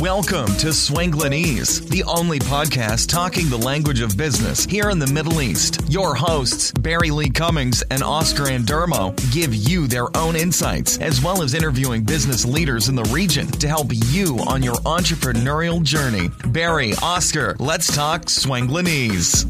Welcome to Swanglinese, the only podcast talking the language of business here in the Middle East. Your hosts, Barry Lee Cummings and Oscar Andermo, give you their own insights, as well as interviewing business leaders in the region to help you on your entrepreneurial journey. Barry, Oscar, let's talk Swanglinese.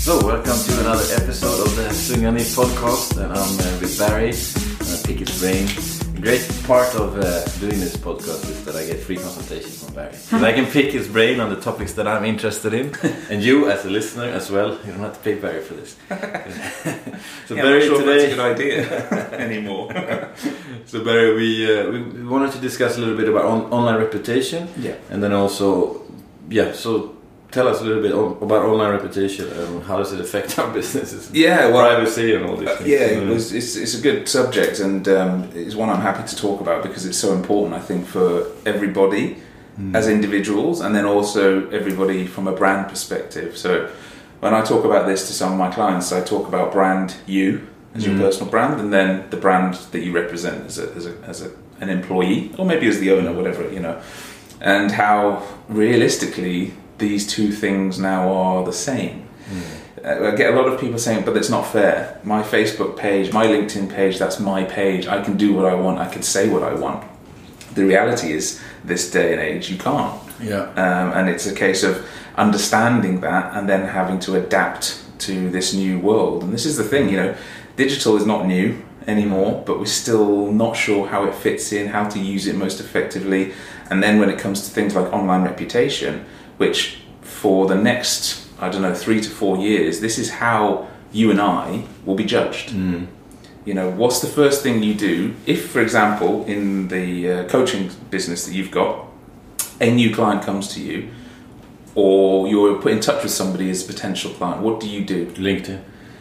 So, welcome to another episode of the Swingani podcast, and I'm uh, with Barry. I pick his brain. The great part of uh, doing this podcast is that I get free consultation from Barry. So I can pick his brain on the topics that I'm interested in, and you, as a listener, as well. You don't have to pay Barry for this. so, Yeah, Barry, sure today. a good idea anymore. So Barry, we, uh, we we wanted to discuss a little bit about on- online reputation, Yeah. and then also, yeah. So tell us a little bit about online reputation and how does it affect our businesses? Yeah, well- privacy and all these Uh, things. yeah, it was, it's, it's a good subject and um, it's one I'm happy to talk about because it's so important, I think, for everybody as individuals and then also everybody from a brand perspective. So when I talk about this to some of my clients, I talk about brand you as your personal brand and then the brand that you represent as, a, as, a, as a, an employee or maybe as the owner, whatever, you know, and how realistically these two things now are the same. Uh, I get a lot of people saying, but it's not fair. My Facebook page, my LinkedIn page, that's my page. I can do what I want. I can say what I want. The reality is, this day and age, you can't. Yeah. Um, and it's a case of understanding that and then having to adapt to this new world. And this is the thing, you know, digital is not new anymore, but we're still not sure how it fits in, how to use it most effectively. And then when it comes to things like online reputation, which for the next, I don't know, three to four years, this is how you and I will be judged. You know, what's the first thing you do if, for example, in the uh, coaching business that you've got, a new client comes to you, or you're put in touch with somebody as a potential client, what do you do? LinkedIn.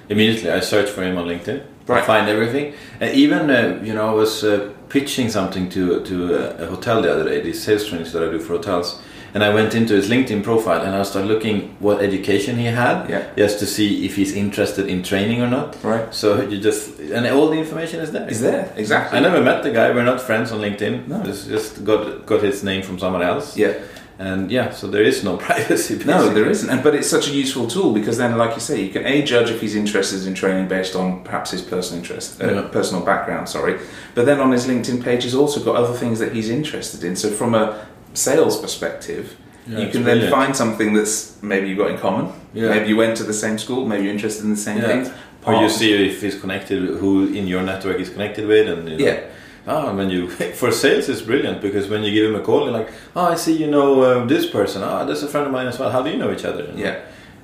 Immediately, I search for him on LinkedIn. I Right. find everything, and even uh, you know, I was uh, pitching something to to a, a hotel the other day. These sales trainings that I do for hotels, and I went into his LinkedIn profile and I started looking what education he had, Yeah. just to see if he's interested in training or not. Right. So you just and all the information is there. Is there exactly? I never met the guy. We're not friends on LinkedIn. No. Just, just got got his name from someone else. Yeah. And yeah, so there is no privacy. No, there isn't. And but it's such a useful tool because then, like you say, you can a judge if he's interested in training based on perhaps his personal interest, uh, Yeah. personal background. Sorry, but then on his LinkedIn page, he's also got other things that he's interested in. So from a sales perspective. Yeah, you can then brilliant. find something that's maybe you got in common. Yeah. Maybe you went to the same school. Maybe you're interested in the same Yeah. things. Or you see if he's connected, who in your network is connected with, and you know, Yeah. Ah, when you for sales it's brilliant because when you give him a call, you're like, oh, I see you know uh, this person. Ah, that's a friend of mine as well. How do you know each other? Yeah.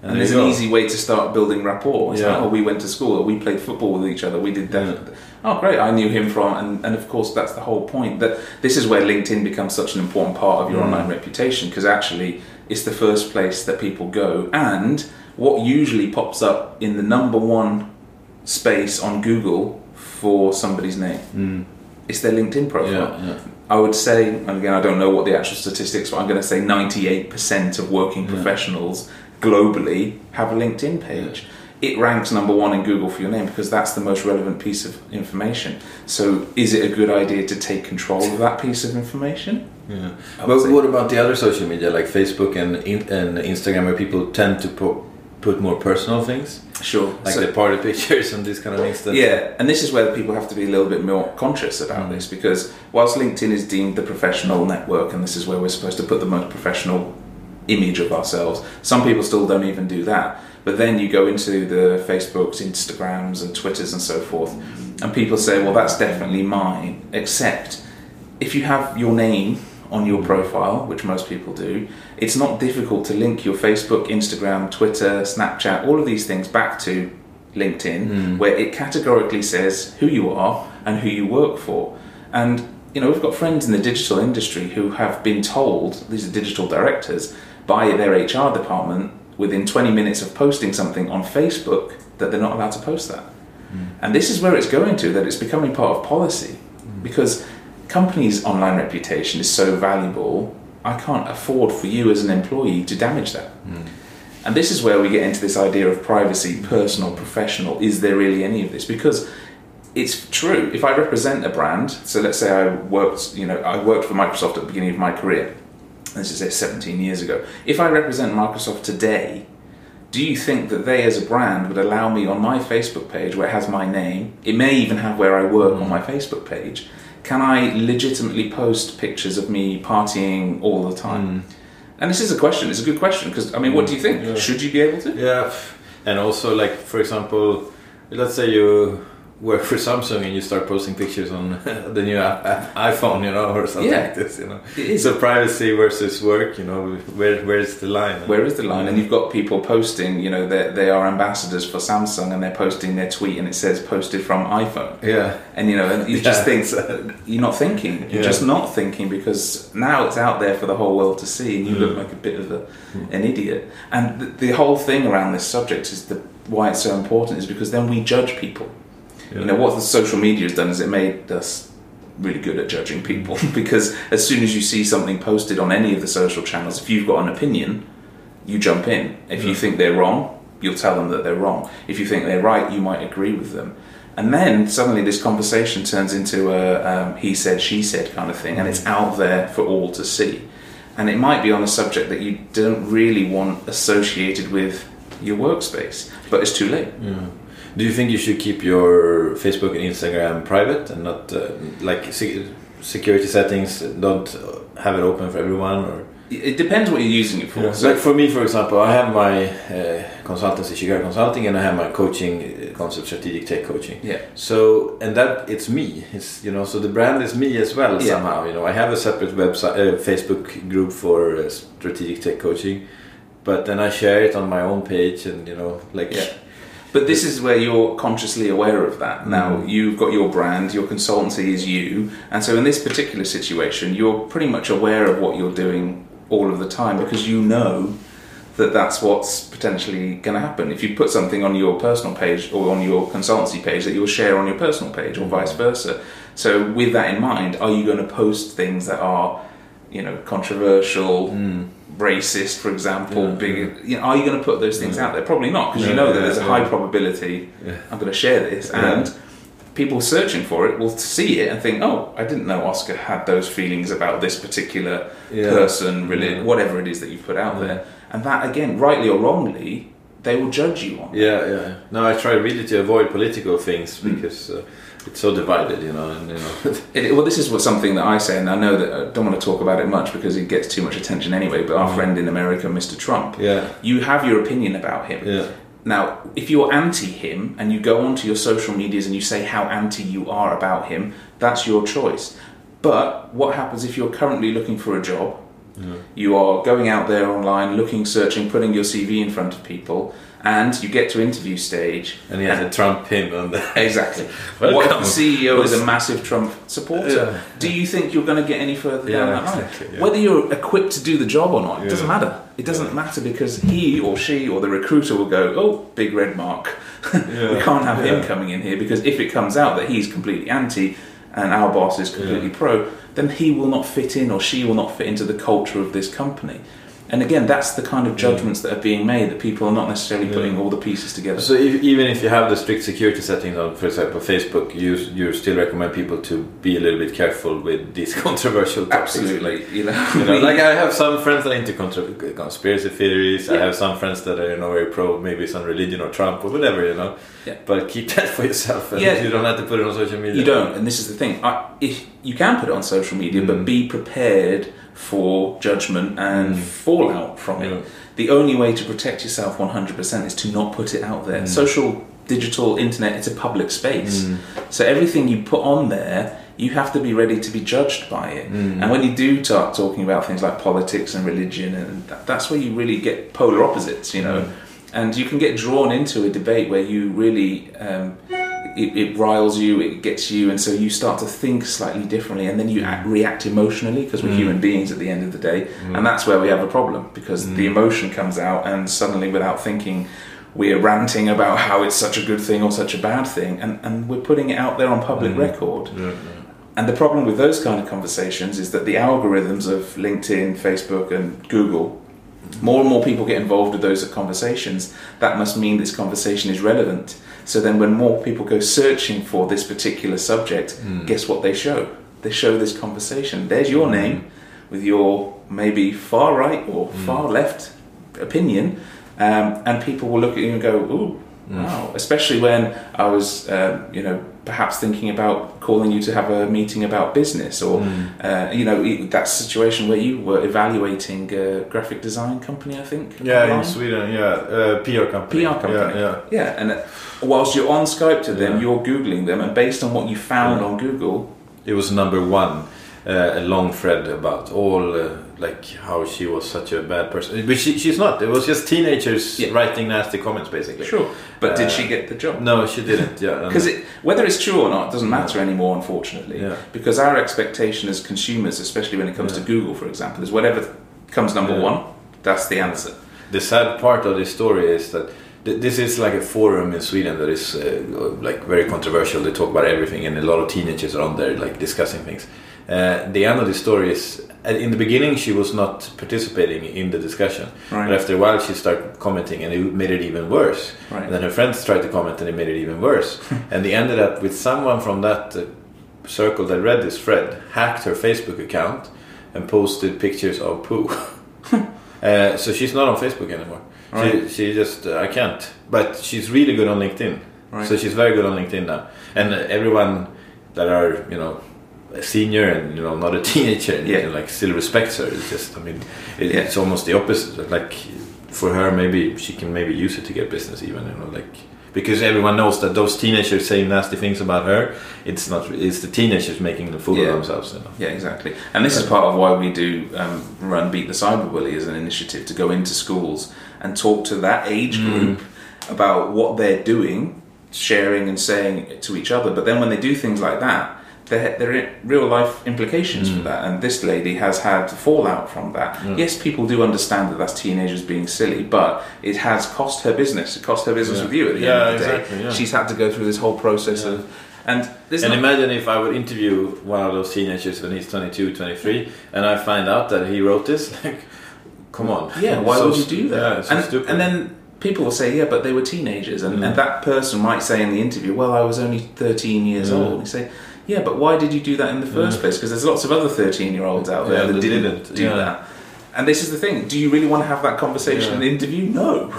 and, And, there's an easy way to start building rapport. It's Yeah. like, oh, we went to school, or we played football with each other, we did that. Yeah. Oh, great, I knew him from, and, and of course, that's the whole point. That this is where LinkedIn becomes such an important part of your Mm. online reputation because actually it's the first place that people go. And what usually pops up in the number one space on Google for somebody's name Mm. is their LinkedIn profile. Yeah, yeah. I would say, and again, I don't know what the actual statistics, but I'm going to say 98% of working Yeah. professionals globally have a LinkedIn page. It ranks number one in Google for your name because that's the most relevant piece of information. So, is it a good idea to take control of that piece of information? Yeah. But what about the other social media like Facebook and and Instagram, where people tend to put put more personal things, Sure. like So- the party pictures and these kind of things? That, Yeah, and this is where people have to be a little bit more conscious about Mm. this because whilst LinkedIn is deemed the professional network, and this is where we're supposed to put the most professional image of ourselves, some people still don't even do that. But then you go into the Facebooks, Instagrams, and Twitters and so forth, and people say, well, that's definitely mine, except if you have your name on your profile, which most people do, it's not difficult to link your Facebook, Instagram, Twitter, Snapchat, all of these things back to LinkedIn, hmm. where it categorically says who you are and who you work for. And you know, we've got friends in the digital industry who have been told, these are digital directors, by their HR department within 20 minutes of posting something on Facebook that they're not allowed to post that. Hmm. And this is where it's going to, that it's becoming part of policy. Hmm. Because companies' online reputation is so valuable, I can't afford for you as an employee to damage that. Hmm. And this is where we get into this idea of privacy, personal, professional. Is there really any of this? Because it's true. If I represent a brand, so let's say I worked, you know, I worked for Microsoft at the beginning of my career. This is say 17 years ago. If I represent Microsoft today, do you think that they as a brand would allow me on my Facebook page where it has my name, it may even have where I work on my Facebook page, can I legitimately post pictures of me partying all the time? Hmm. And this is a question, it's a good question because I mean, what do you think? Hmm, yeah. Should you be able to? Yeah, and also like for example, let's say you work for Samsung and you start posting pictures on the new iPhone, you know, or something Yeah. like this, you know. So privacy versus work, you know, where where's the line? Where is the line? And you've got people posting, you know, they they are ambassadors for Samsung and they're posting their tweet and it says posted from iPhone. yeah, And you know, and you just think you're not thinking. You're Yeah. just not thinking because now it's out there for the whole world to see, and you look mm. like a bit of a, mm. an idiot. And the, the whole thing around this subject is the why it's so important is because then we judge people. You know what the social media has done is it made us really good at judging people because as soon as you see something posted on any of the social channels, if you've got an opinion, you jump in. If you think they're wrong, you'll tell them that they're wrong. If you think they're right, you might agree with them. And then suddenly this conversation turns into a um, he said, she said kind of thing, and it's out there for all to see. And it might be on a subject that you don't really want associated with your workspace, but it's too late. Yeah. Do you think you should keep your Facebook and Instagram private and not uh, like se- security settings? Don't have it open for everyone, or It depends what you're using it for. so like for me, for example, I have my uh, consultancy, Shigar Consulting, and I have my coaching uh, concept, strategic tech coaching. yeah. So and that it's me. It's you know so the brand is me as well Yeah. somehow. You know I have a separate website, uh, Facebook group for uh, strategic tech coaching, but then I share it on my own page, and you know like Yeah. But this is where you're consciously aware of that. Now, Mm. you've got your brand, your consultancy is you, and so in this particular situation, you're pretty much aware of what you're doing all of the time because you know that that's what's potentially going to happen. If you put something on your personal page or on your consultancy page that you'll share on your personal page or vice versa. So, with that in mind, are you going to post things that are, you know, controversial, racist, for example, Yeah, big, you know, are you going to put those things out there? Probably not, because you Yeah, know that yeah, there's a yeah. high probability Yeah. I'm going to share this, Yeah. and people searching for it will see it and think, oh, I didn't know Oscar had those feelings about this particular Yeah. person, really, Yeah. whatever it is that you put out Yeah. there, and that again, rightly or wrongly, they will judge you on. Yeah, yeah. No, I try really to avoid political things Mm. because uh, it's so divided, you know. And you know, It, well, this is what something that I say, and I know that I don't want to talk about it much because it gets too much attention anyway. But our Mm. friend in America, Mr. Trump, yeah, you have your opinion about him. yeah, Now, if you're anti him and you go onto your social medias and you say how anti you are about him, that's your choice. But what happens if you're currently looking for a job? You are going out there online, looking, searching, putting your CV in front of people, and you get to interview stage. and he has a Trump pin on the. Exactly. Welcome. What if the CEO is a massive Trump supporter? Yeah. Do you think you're going to get any further down Yeah, that line? yeah. Whether you're equipped to do the job or not, it doesn't matter. It doesn't matter because he or she or the recruiter will go, oh, big red mark. we can't have him coming in here because if it comes out that he's completely anti and our boss is completely pro, then he will not fit in or she will not fit into the culture of this company. And again, that's the kind of judgments that are being made that people are not necessarily Yeah. putting all the pieces together. So if, even if you have the strict security settings on, for example, Facebook, you you still recommend people to be a little bit careful with these controversial topics. Absolutely, you know, You know, like I have some friends that are into contra- conspiracy theories. I have some friends that are you know very pro maybe some religion or Trump or whatever. You know, Yeah. but keep that for yourself. And Yeah. you don't have to put it on social media. You don't, and this is the thing. I, if you can put it on social media, Mm. but be prepared for judgment and mm. fallout from it. Yeah. The only way to protect yourself 100% is to not put it out there. Mm. Social, digital, internet, it's a public space. Mm. So everything you put on there, you have to be ready to be judged by it. And when you do start talking about things like politics and religion, and that, that's where you really get polar opposites, you know. And you can get drawn into a debate where you really um, it, it riles you, it gets you, and so you start to think slightly differently, and then you act, react emotionally because we're mm. human beings at the end of the day, mm. and that's where we have a problem because the mm. emotion comes out, and suddenly, without thinking, we're ranting about how it's such a good thing or such a bad thing, and, and we're putting it out there on public record. And the problem with those kind of conversations is that the algorithms of LinkedIn, Facebook, and Google More and more people get involved with those conversations. That must mean this conversation is relevant. So then, when more people go searching for this particular subject, hmm. guess what they show? They show this conversation. There's your hmm. name with your maybe far right or hmm. far left opinion, um, and people will look at you and go, "Ooh, wow!" Especially when I was, um, you know, perhaps thinking about calling you to have a meeting about business, or uh, you know, that situation where you were evaluating a graphic design company, I think. Yeah, in. Sweden, yeah, uh, PR company. PR company. Yeah, yeah. Yeah, and uh, whilst you're on Skype to them, Yeah. you're googling them, and based on what you found Yeah. on Google, It was number one, uh, a long thread about all uh, like how she was such a bad person. But she, she's not. It was just teenagers Yeah. writing nasty comments, basically. sure. But did Uh, she get the job? No, she didn't. Yeah, Because whether it's true or not doesn't matter anymore, unfortunately. Yeah. Because our expectation as consumers, especially when it comes Yeah. to Google, for example, is whatever comes number one, that's the answer. the sad part of this story is that this is like a forum in Sweden that is uh, like very controversial. They talk about everything, and a lot of teenagers are on there like discussing things. Uh, the end of the story is, uh, in the beginning, she was not participating in the discussion, Right. but after a while, she started commenting, and it made it even worse. Right. And then her friends tried to comment, and it made it even worse. and they ended up with someone from that uh, circle that read this thread hacked her Facebook account and posted pictures of poo. uh, so she's not on Facebook anymore. Right. She, she just uh, I can't. But she's really good on LinkedIn. So she's very good on LinkedIn now. And uh, everyone that are you know a senior and you know not a teenager and Yeah. like still respects her. It's just I mean it, Yeah. it's almost the opposite. Like for her maybe she can maybe use it to get business even you know like because everyone knows that those teenagers saying nasty things about her it's not it's the teenagers making the fool Yeah. of themselves you know Yeah, exactly. And this is part of why we do um, run Beat the Cyberbully as an initiative to go into schools and talk to that age group about what they're doing, sharing and saying to each other. But then when they do things like that, there, there are real life implications for mm. that. And this lady has had fallout from that. Mm. Yes, people do understand that that's teenagers being silly, but it has cost her business. It cost her business Yeah. with you at the Yeah, end of the exactly, day. yeah. She's had to go through this whole process of. And and imagine if I would interview one of those teenagers when he's 22, 23, and I find out that he wrote this. Like, come on. Yeah, why So would you do that? So and, stupid. and then people will say, yeah, but they were teenagers. And, Mm. and that person might say in the interview, well, I was only 13 years Yeah. old. And you say, yeah, but why did you do that in the first Yeah. place? Because there's lots of other 13 year olds out there Yeah, that didn't, didn't, do that. And this is the thing do you really want to have that conversation in the interview? No.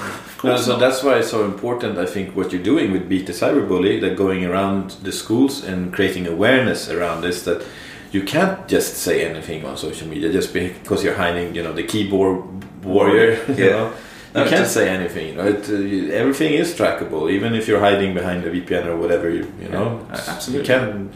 No, so that's why it's so important. I think what you're doing with Beat the Cyberbully, that going around the schools and creating awareness around this, that you can't just say anything on social media just because you're hiding, you know, the keyboard warrior. you Yeah. know? No, You can't say anything. You know? it, uh, everything is trackable, even if you're hiding behind a VPN or whatever. You, you know, Yeah, absolutely. You can.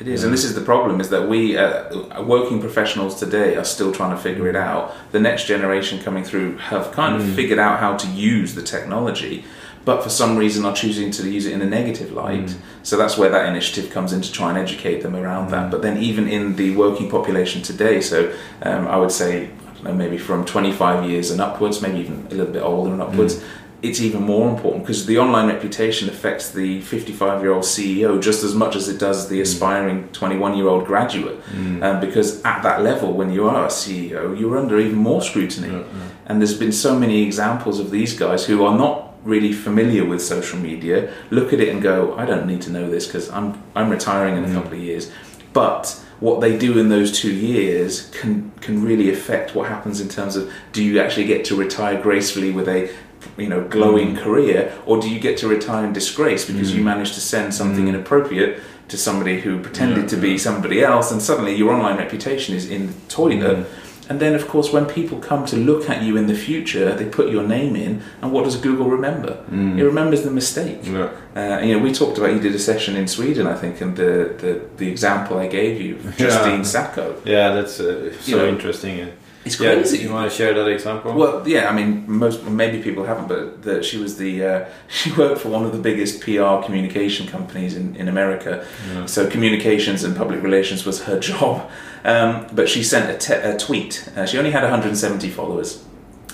It is, and this is the problem: is that we, uh, working professionals today, are still trying to figure it out. The next generation coming through have kind of figured out how to use the technology, but for some reason are choosing to use it in a negative light. So that's where that initiative comes in to try and educate them around that. But then, even in the working population today, so um, I would say, I maybe from 25 years and upwards, maybe even a little bit older and upwards mm. it's even more important because the online reputation affects the 55 year old CEO just as much as it does the mm. aspiring 21 year old graduate. Um, because at that level, when you are a CEO, you're under even more scrutiny. And there's been so many examples of these guys who are not really familiar with social media look at it and go, I don't need to know this because I'm, I'm retiring in a couple of years. But what they do in those two years can can really affect what happens in terms of do you actually get to retire gracefully with a you know glowing mm. career or do you get to retire in disgrace because you mm. managed to send something mm. inappropriate to somebody who pretended Yeah, to be somebody else and suddenly your online reputation is in the toilet and then of course when people come to look at you in the future they put your name in and what does google remember it remembers the mistake Yeah. uh, you know, we talked about you did a session in Sweden, I think, and the, the, the example I gave you, Justine Sacco. Yeah, that's uh, so You know, interesting. It's Yeah, crazy. you want to share that example? Well, yeah, I mean, most maybe people haven't, but the, she was the uh, she worked for one of the biggest PR communication companies in, in America. Yeah. So communications and public relations was her job. Um, but she sent a, te- a tweet. Uh, she only had 170 followers.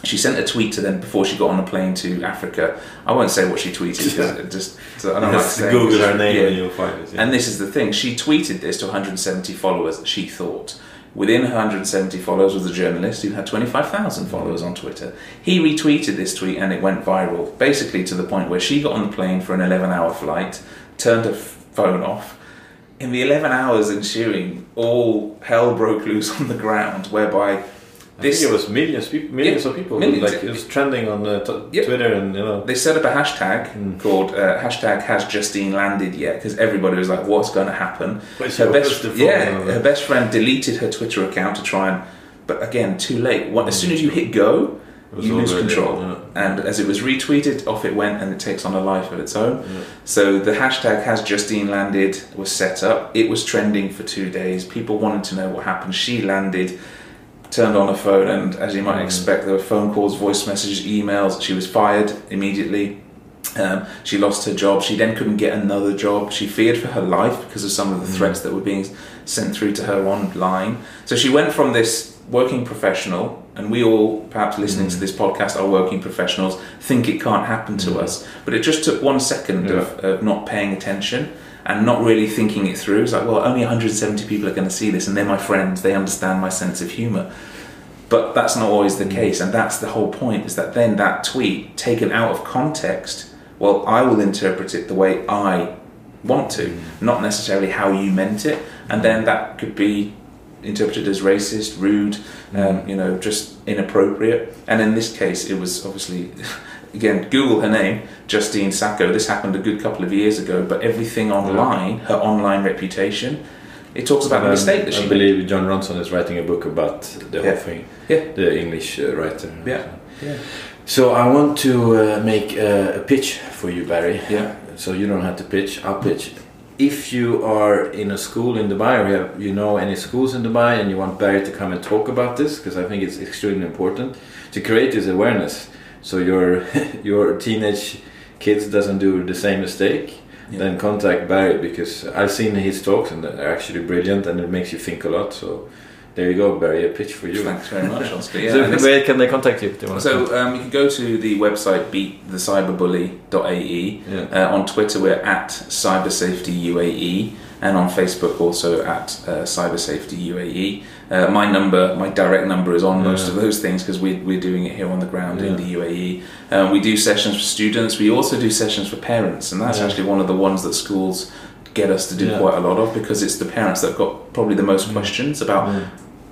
She sent a tweet to them before she got on a plane to Africa. I won't say what she tweeted. it just so I don't like saying Google her name Yeah. and you'll find it. yeah. And this is the thing. She tweeted this to 170 followers. She thought, Within 170 followers was a journalist who had 25,000 followers on Twitter. He retweeted this tweet and it went viral, basically to the point where she got on the plane for an 11 hour flight, turned her phone off. In the 11 hours ensuing, all hell broke loose on the ground, whereby I think it was millions, millions Yeah, of people. millions. Like it was trending on uh, t- Yep. Twitter, and you know. they set up a hashtag called uh, hashtag has Justine landed yet because everybody was like, what's going to happen? But Her best, yeah, her best friend deleted her Twitter account to try and, but again, too late. What, as soon as you hit go, you lose control. yeah. And as it was retweeted, off it went, and it takes on a life of its own. So the hashtag has Justine landed was set up. It was trending for two days. People wanted to know what happened. She landed, turned on her phone, and as you might hmm. expect, there were phone calls, voice messages, emails. She was fired immediately. Um, she lost her job. She then couldn't get another job. She feared for her life because of some of the hmm. threats that were being sent through to her online. So she went from this working professional, and we all, perhaps listening to hmm. this podcast, are working professionals, think it can't happen to us. But it just took one second of, of not paying attention and not really thinking it through. It's like, well, only 170 people are going to see this, and they're my friends. They understand my sense of humour. But that's not always the mm. case, and that's the whole point. Is that then that tweet taken out of context? Well, I will interpret it the way I want to, mm. not necessarily how you meant it, and mm. then that could be interpreted as racist, rude, um, you know, just inappropriate. And in this case, it was obviously, again, Google her name, Justine Sacco. This happened a good couple of years ago, but everything online, her online reputation, it talks about the Um, mistake that she I made. believe Jon Ronson is writing a book about the Yeah. whole thing. Yeah. The English uh, writer. Yeah. Yeah. So I want to uh, make uh, a pitch for you, Barry. Yeah. So you don't have to pitch. I'll pitch. If you are in a school in Dubai, or you, have, you know any schools in Dubai, and you want Barry to come and talk about this, because I think it's extremely important to create this awareness, so your your teenage kids doesn't do the same mistake. Yeah. Then contact Barry because I've seen his talks and they're actually brilliant, and it makes you think a lot. So there you go, Barry. A pitch for you. Thanks very much, Oscar. Yeah, so where can they contact you? if they want to So um, you can go to the website beatthecyberbully.ae. Yeah. Uh, on Twitter, we're at CybersafetyUAE, and on Facebook also at uh, CybersafetyUAE. Uh, my number, my direct number, is on most of those things because we, we're doing it here on the ground in the UAE. Um, we do sessions for students. We also do sessions for parents, and that's Yeah. actually one of the ones that schools get us to do Yeah. quite a lot of because it's the parents that have got probably the most questions about Mm.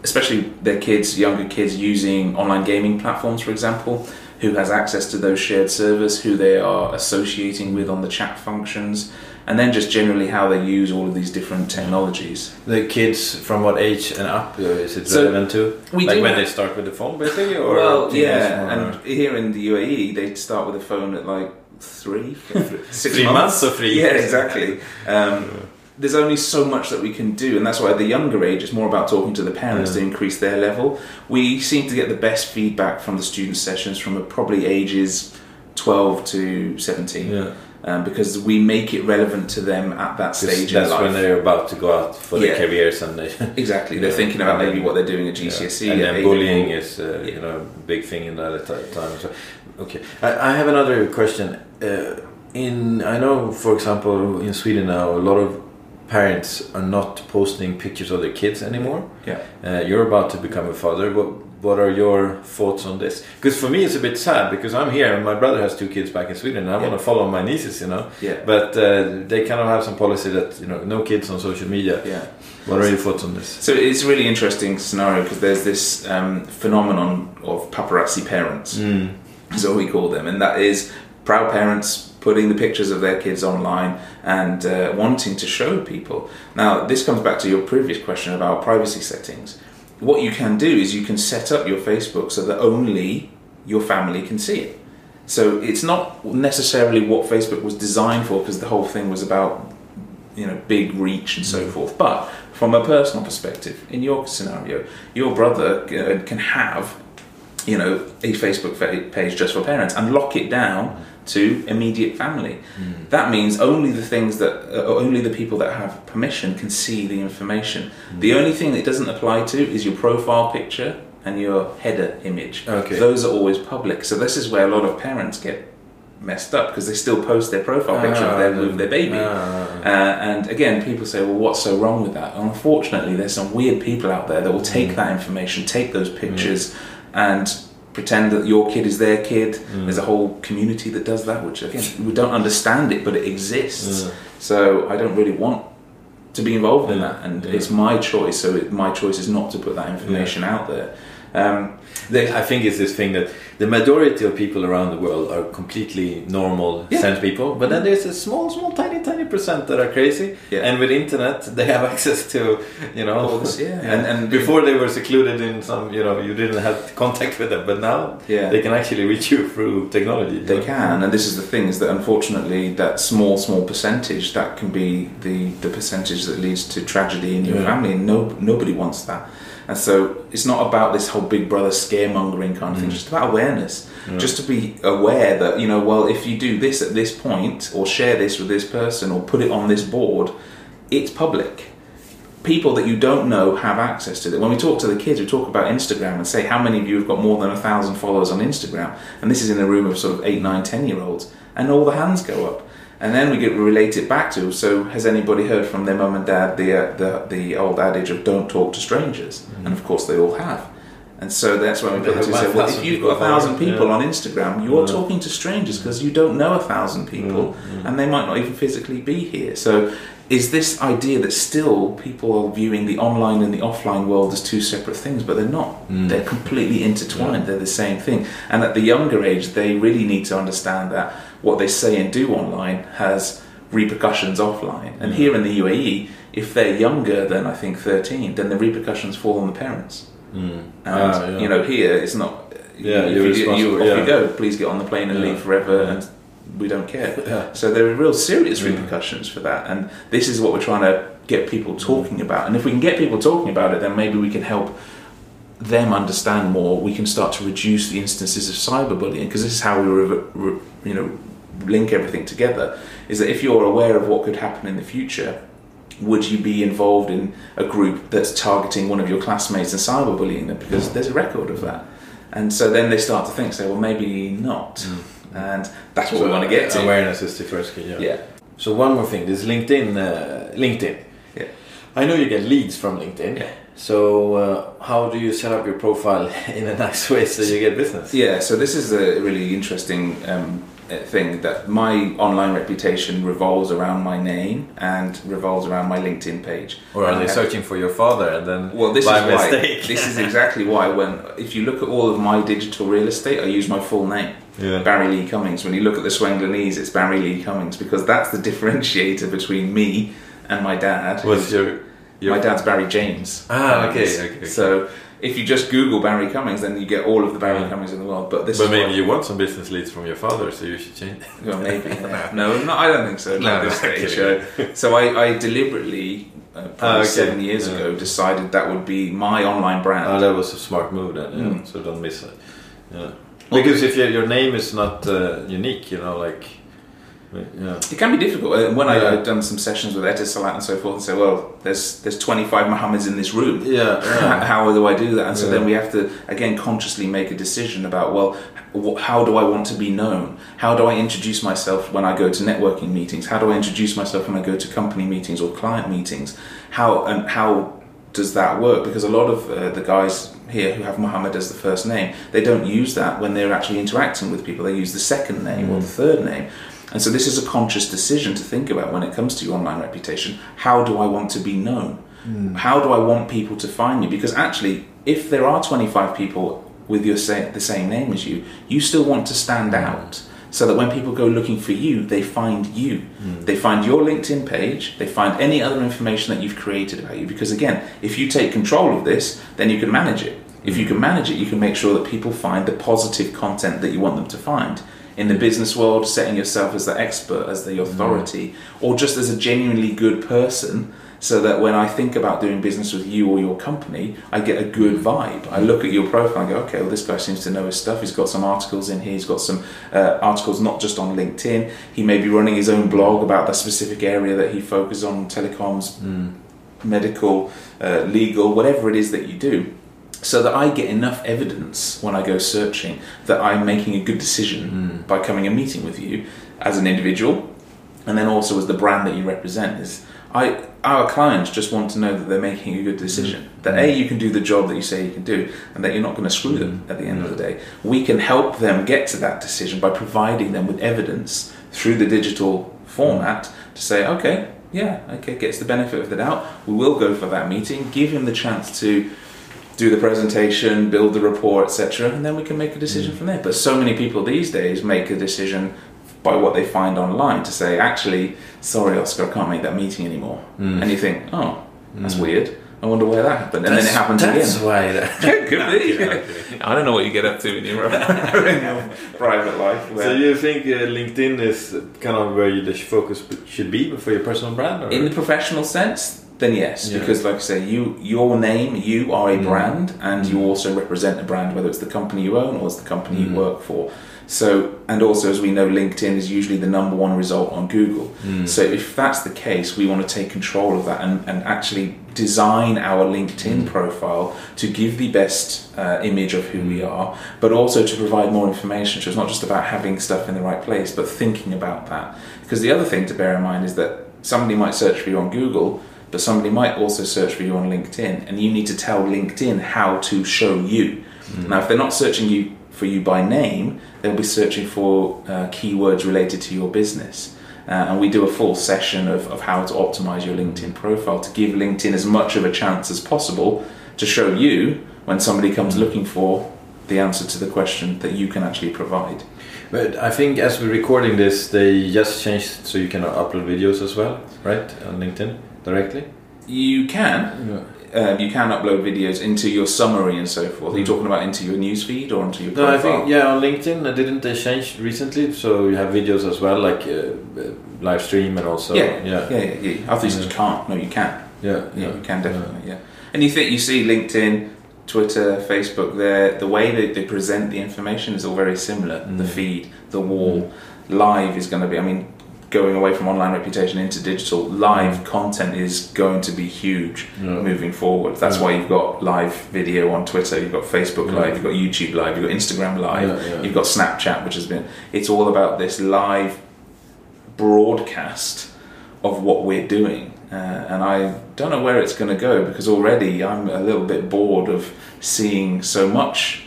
especially their kids, younger kids, using online gaming platforms, for example, who has access to those shared servers, who they are associating with on the chat functions, and then just generally how they use all of these different technologies. The kids from what age and up uh, is it So, relevant to? we like do when they start with the phone, basically, or well, yeah, or- and here in the UAE, they start with a phone at like three, six Three months or three Yeah, exactly. Um, there's only so much that we can do, and that's why at the younger age, it's more about talking to the parents Yeah. to increase their level. We seem to get the best feedback from the student sessions from probably ages 12 to 17. yeah, Um, because we make it relevant to them at that stage that's in life. when they're about to go out for their Yeah. careers and they. exactly, they're Yeah. thinking about maybe what they're doing at GCSE. and at then bullying is uh, Yeah. you know a big thing in that ti- time. So, okay, I, I have another question. Uh, in I know, for example, in Sweden now, a lot of parents are not posting pictures of their kids anymore. Yeah. Uh, you're about to become a father. What what are your thoughts on this? Because for me, it's a bit sad because I'm here and my brother has two kids back in Sweden, and I want to follow my nieces, you know. Yeah. But uh, they kind of have some policy that you know no kids on social media. Yeah. What are your thoughts on this? So it's a really interesting scenario because there's this um, phenomenon of paparazzi parents, Mm. is what we call them, and that is proud parents putting the pictures of their kids online and uh, wanting to show people. Now, this comes back to your previous question about privacy settings. What you can do is you can set up your Facebook so that only your family can see it. So it's not necessarily what Facebook was designed for because the whole thing was about you know big reach and so forth. But from a personal perspective, in your scenario, your brother uh, can have you know a Facebook page just for parents and lock it down to immediate family. That means only the things that uh, only the people that have permission can see the information. The only thing that it doesn't apply to is your profile picture and your header image. Okay. Those are always public. So this is where a lot of parents get messed up because they still post their profile picture of them with their baby. Ah. Uh, and again, people say, well, what's so wrong with that? And unfortunately, there's some weird people out there that will take that information, take those pictures, and pretend that your kid is their kid. There's a whole community that does that, which again, we don't understand it, but it exists. So I don't really want to be involved in that, and yeah. it's my choice. So it, my choice is not to put that information out there. Um, I think it's this thing that the majority of people around the world are completely normal, Yeah. sane people, but then there's a small, small, tiny, tiny percent that are crazy. Yeah. And with internet, they have access to, you know, All this, yeah. And- and- before they were secluded in some, you know, you didn't have contact with them, but now Yeah. they can actually reach you through technology. They can, and this is the thing: is that unfortunately, that small, small percentage that can be the the percentage that leads to tragedy in your Yeah. family, and no nobody wants that. And so it's not about this whole Big Brother scaremongering kind of thing. Mm. It's just about awareness, just to be aware that you know, well, if you do this at this point, or share this with this person, or put it on this board, it's public people that you don't know have access to it. When we talk to the kids, we talk about Instagram and say how many of you have got more than a thousand followers on Instagram, and this is in a room of sort of eight, nine, ten year olds, and all the hands go up. And then we get related back to. So, has anybody heard from their mum and dad the uh, the the old adage of "don't talk to strangers"? And of course, they all have. And so that's when we They got to have say, well, if you've got a thousand people yeah. on Instagram, you're Yeah. talking to strangers because you don't know a thousand people, and they might not even physically be here. So, is this idea that still people are viewing the online and the offline world as two separate things, but they're not. They're completely intertwined. They're the same thing. And at the younger age, they really need to understand that what they say and do online has repercussions offline. And here in the UAE, if they're younger than I think 13, then the repercussions fall on the parents. And Ah, yeah. you know, here it's not. Yeah, if you're you, you, off yeah. you go. Please get on the plane and Yeah. leave forever, Yeah. and we don't care. Yeah. So there are real serious repercussions for that, and this is what we're trying to get people talking about. And if we can get people talking about it, then maybe we can help them understand more. We can start to reduce the instances of cyberbullying because this is how we, re- re- you know, link everything together. Is that if you're aware of what could happen in the future, would you be involved in a group that's targeting one of your classmates and cyberbullying them? Because there's a record of that. And so then they start to think, say, well, maybe not. And that's what we want to get to. Awareness is the first key. Yeah. Yeah. So one more thing, this LinkedIn. Uh, LinkedIn. Yeah. I know you get leads from LinkedIn. Yeah. So uh, how do you set up your profile in a nice way so you get business? Yeah, so this is a really interesting um, thing that my online reputation revolves around my name and revolves around my LinkedIn page. Or are they searching for your father and then Well, this by is why. This is exactly why. When if you look at all of my digital real estate, I use my full name, Yeah. Barry Lee Cummings. When you look at the Swanglanese, it's Barry Lee Cummings because that's the differentiator between me and my dad. What's your, your My dad's Barry James. Ah, okay, okay, okay. So if you just Google Barry Cummings, then you get all of the Barry Yeah. Cummings in the world. But this But maybe you want some business leads from your father, so you should change. Well, maybe. yeah. no, no, I don't think so. No, no, stage. kidding. Uh, so I, I deliberately, uh, probably Ah, okay. seven years Yeah. ago, decided that would be my online brand. Oh, that was a smart move then. Yeah. Mm. So don't miss it. Yeah. Because if your your name is not uh, unique, you know, like, yeah. It can be difficult. Uh, When I. I've done some sessions with Etisalat and so forth, and say, well, there's there's 25 Mohammeds in this room. Yeah, yeah. how do I do that? And so Yeah. then we have to again consciously make a decision about well, how do I want to be known? How do I introduce myself when I go to networking meetings? How do I introduce myself when I go to company meetings or client meetings? How and how does that work? Because a lot of uh, the guys here who have Muhammad as the first name, they don't use that when they're actually interacting with people. They use the second name or the third name. And so this is a conscious decision to think about when it comes to your online reputation. How do I want to be known? Hmm. How do I want people to find me? Because actually, if there are 25 people with your sa- the same name as you, you still want to stand hmm. out. So that when people go looking for you, they find you. Hmm. They find your LinkedIn page, they find any other information that you've created about you. Because again, if you take control of this, then you can manage it. If you can manage it, you can make sure that people find the positive content that you want them to find. In the business world, setting yourself as the expert, as the authority, or just as a genuinely good person, so that when I think about doing business with you or your company, I get a good vibe. I look at your profile and go, okay, well, this guy seems to know his stuff. He's got some articles in here. He's got some uh, articles not just on LinkedIn. He may be running his own blog about the specific area that he focuses on telecoms, medical, uh, legal, whatever it is that you do. So that I get enough evidence when I go searching that I'm making a good decision hmm. by coming and meeting with you as an individual, and then also as the brand that you represent. Is I our clients just want to know that they're making a good hmm. decision. Hmm. That a you can do the job that you say you can do, and that you're not going to screw them at the end of the day. We can help them get to that decision by providing them with evidence through the digital format to say, okay, yeah, okay, gets the benefit of the doubt. We will go for that meeting, give him the chance to do the presentation, build the report, etc., and then we can make a decision mm. from there. But so many people these days make a decision by what they find online to say, actually, sorry, Oscar, I can't make that meeting anymore. Mm. And you think, oh, that's mm. weird. I wonder why that happened. And then it happens That's again. why. That, Could No, be. kidding, I'm. I don't know what you get up to in your, in your private life. So you think uh, LinkedIn is kind of where you, the focus should be for your personal brand? Or? In the professional sense, then yes, Yeah. because like I say, you your name, you are a Mm. brand, and you also represent a brand, whether it's the company you own or it's the company Mm. you work for. So, and also as we know, LinkedIn is usually the number one result on Google. Mm. So, if that's the case, we want to take control of that and, and actually design our LinkedIn Mm. profile to give the best uh, image of who Mm. we are, but also to provide more information. So, it's not just about having stuff in the right place, but thinking about that. Because the other thing to bear in mind is that somebody might search for you on Google, but somebody might also search for you on LinkedIn, and you need to tell LinkedIn how to show you. Now, if they're not searching you for you by name, they'll be searching for uh, keywords related to your business. Uh, and we do a full session of, of how to optimize your LinkedIn profile to give LinkedIn as much of a chance as possible to show you when somebody comes looking for the answer to the question that you can actually provide. But I think as we're recording this, they just changed so you can upload videos as well, right? On LinkedIn directly. You can. Um, you can upload videos into your summary and so forth. Are you Mm. talking about into your newsfeed or into your profile? No. I think yeah on LinkedIn didn't they change recently? So you have videos as well, like uh, uh, live stream and also yeah, yeah yeah, yeah, yeah. I you said you can't. No, you can. yeah Yeah, you can definitely. Yeah, and you think you see LinkedIn, Twitter, Facebook. There, the way that they present the information is all very similar. The Mm. feed, the wall, live is going to be. I mean, going away from online reputation into digital, live content is going to be huge Yeah. moving forward. That's Yeah. why you've got live video on Twitter, you've got Facebook Yeah. Live, you've got YouTube Live, you've got Instagram Live, you've got Snapchat, which has been. It's all about this live broadcast of what we're doing. Uh, and I don't know where it's going to go because already I'm a little bit bored of seeing so much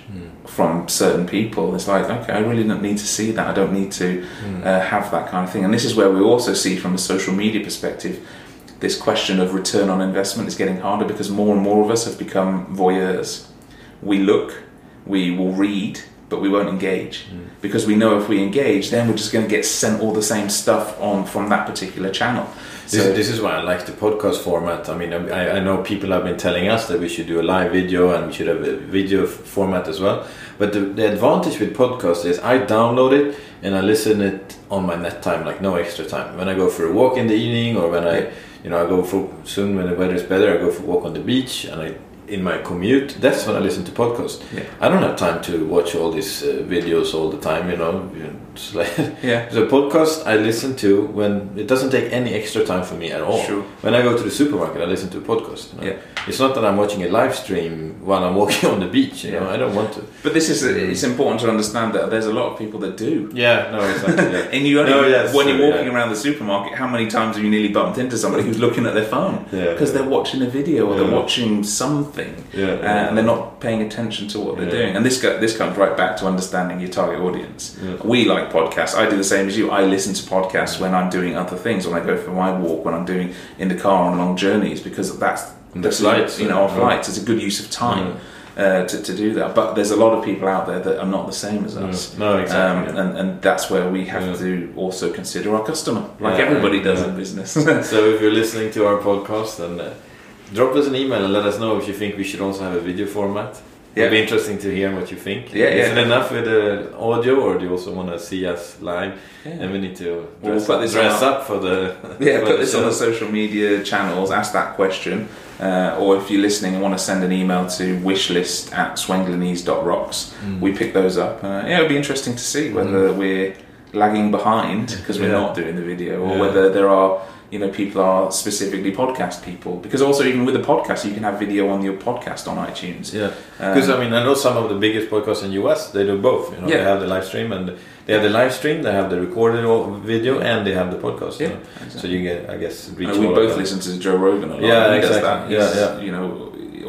from certain people. It's like, okay, I really don't need to see that. I don't need to uh, have that kind of thing. And this is where we also see from a social media perspective this question of return on investment is getting harder because more and more of us have become voyeurs. We look, we will read, but we won't engage because we know if we engage, then we're just going to get sent all the same stuff on from that particular channel. This, So- this is why I like the podcast format. I mean, I, I know people have been telling us that we should do a live video and we should have a video format as well. But the, the advantage with podcast is I download it and I listen it on my net time, like no extra time. When I go for a walk in the evening or when I, you know, I go for soon when the weather is better, I go for a walk on the beach and I in my commute. That's when I listen to podcasts. Yeah. I don't have time to watch all these uh, videos all the time. You know, it's like Yeah. the podcast I listen to when it doesn't take any extra time for me at all. Sure. When I go to the supermarket, I listen to a podcast. You know? Yeah. It's not that I'm watching a live stream while I'm walking on the beach. You know, I don't want to. But this is it's important to understand that there's a lot of people that do. Yeah, no, exactly. Yeah. And you only, No, yes, when you're walking yeah. around the supermarket, how many times have you nearly bumped into somebody who's looking at their phone because yeah. they're watching a video or they're watching something, Yeah, uh, yeah. and they're not paying attention to what they're Yeah. doing. And this go, this comes right back to understanding your target audience. Yeah. We like podcasts. I do the same as you. I listen to podcasts when I'm doing other things, when I go for my walk, when I'm doing in the car on long journeys, because that's And that's flights, you know, our yeah. flights. It's a good use of time. Uh, to, to do that, but there's a lot of people out there that are not the same as us. No, exactly. Um, and, and that's where we have Yeah. to also consider our customer, like Yeah, everybody does yeah. in business. so if you're listening to our podcast, then uh, drop us an email and let us know if you think we should also have a video format. Yeah. It'd be interesting to hear what you think. Yeah, Is yeah. it enough with the audio, or do you also want to see us live? Yeah. And we need to We'll dress, put up, this dress up for the yeah, for put this on the social media channels, ask that question, uh, or if you're listening and want to send an email to wishlist at swenglanese.rocks, Mm. we pick those up. Uh, yeah, it would be interesting to see whether we're lagging behind because we're Yeah. not doing the video, or Yeah. whether there are you know people are specifically podcast people. Because also even with a podcast, you can have video on your podcast on iTunes. Yeah, Um, because I mean, I know some of the biggest podcasts in US. They do both. You know, Yeah. they have the live stream and they have the live stream. They have the recorded video and they have the podcast. you Yeah, know. So you get, I guess, reach. We both listen to Joe Rogan a lot. Yeah, and he does exactly. that. Yeah, yeah. You know,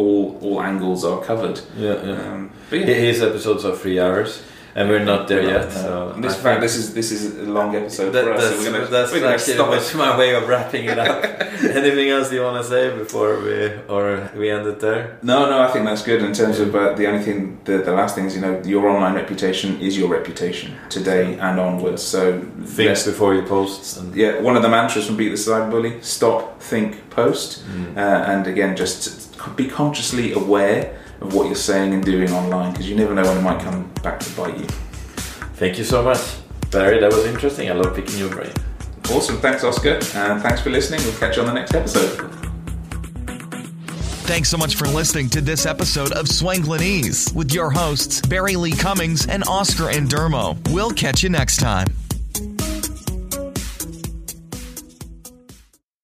all all angles are covered. Yeah, yeah. Um, yeah. His episodes are three hours, and we're not there We're not, yet. no. So this fact, this is this is a long episode that, for us. that's so we're gonna, that's actually stop it. my way of wrapping it up. Anything else you want to say before we or we end it there? No, no, I think that's good in terms of. But the only thing, the, the last thing is, you know, your online reputation is your reputation today and onwards. So Think before you post. And, yeah, one of the mantras from Beat the Cyberbully: stop, think, post. Mm. Uh, and again, just be consciously aware of what you're saying and doing online because you never know when it might come back to bite you. Thank you so much, Barry. That was interesting. I love picking your brain. Awesome, thanks, Oscar, and thanks for listening. We'll catch you on the next episode. Thanks so much for listening to this episode of Swanglinese with your hosts, Barry Lee Cummings and Oscar Endermo. We'll catch you next time.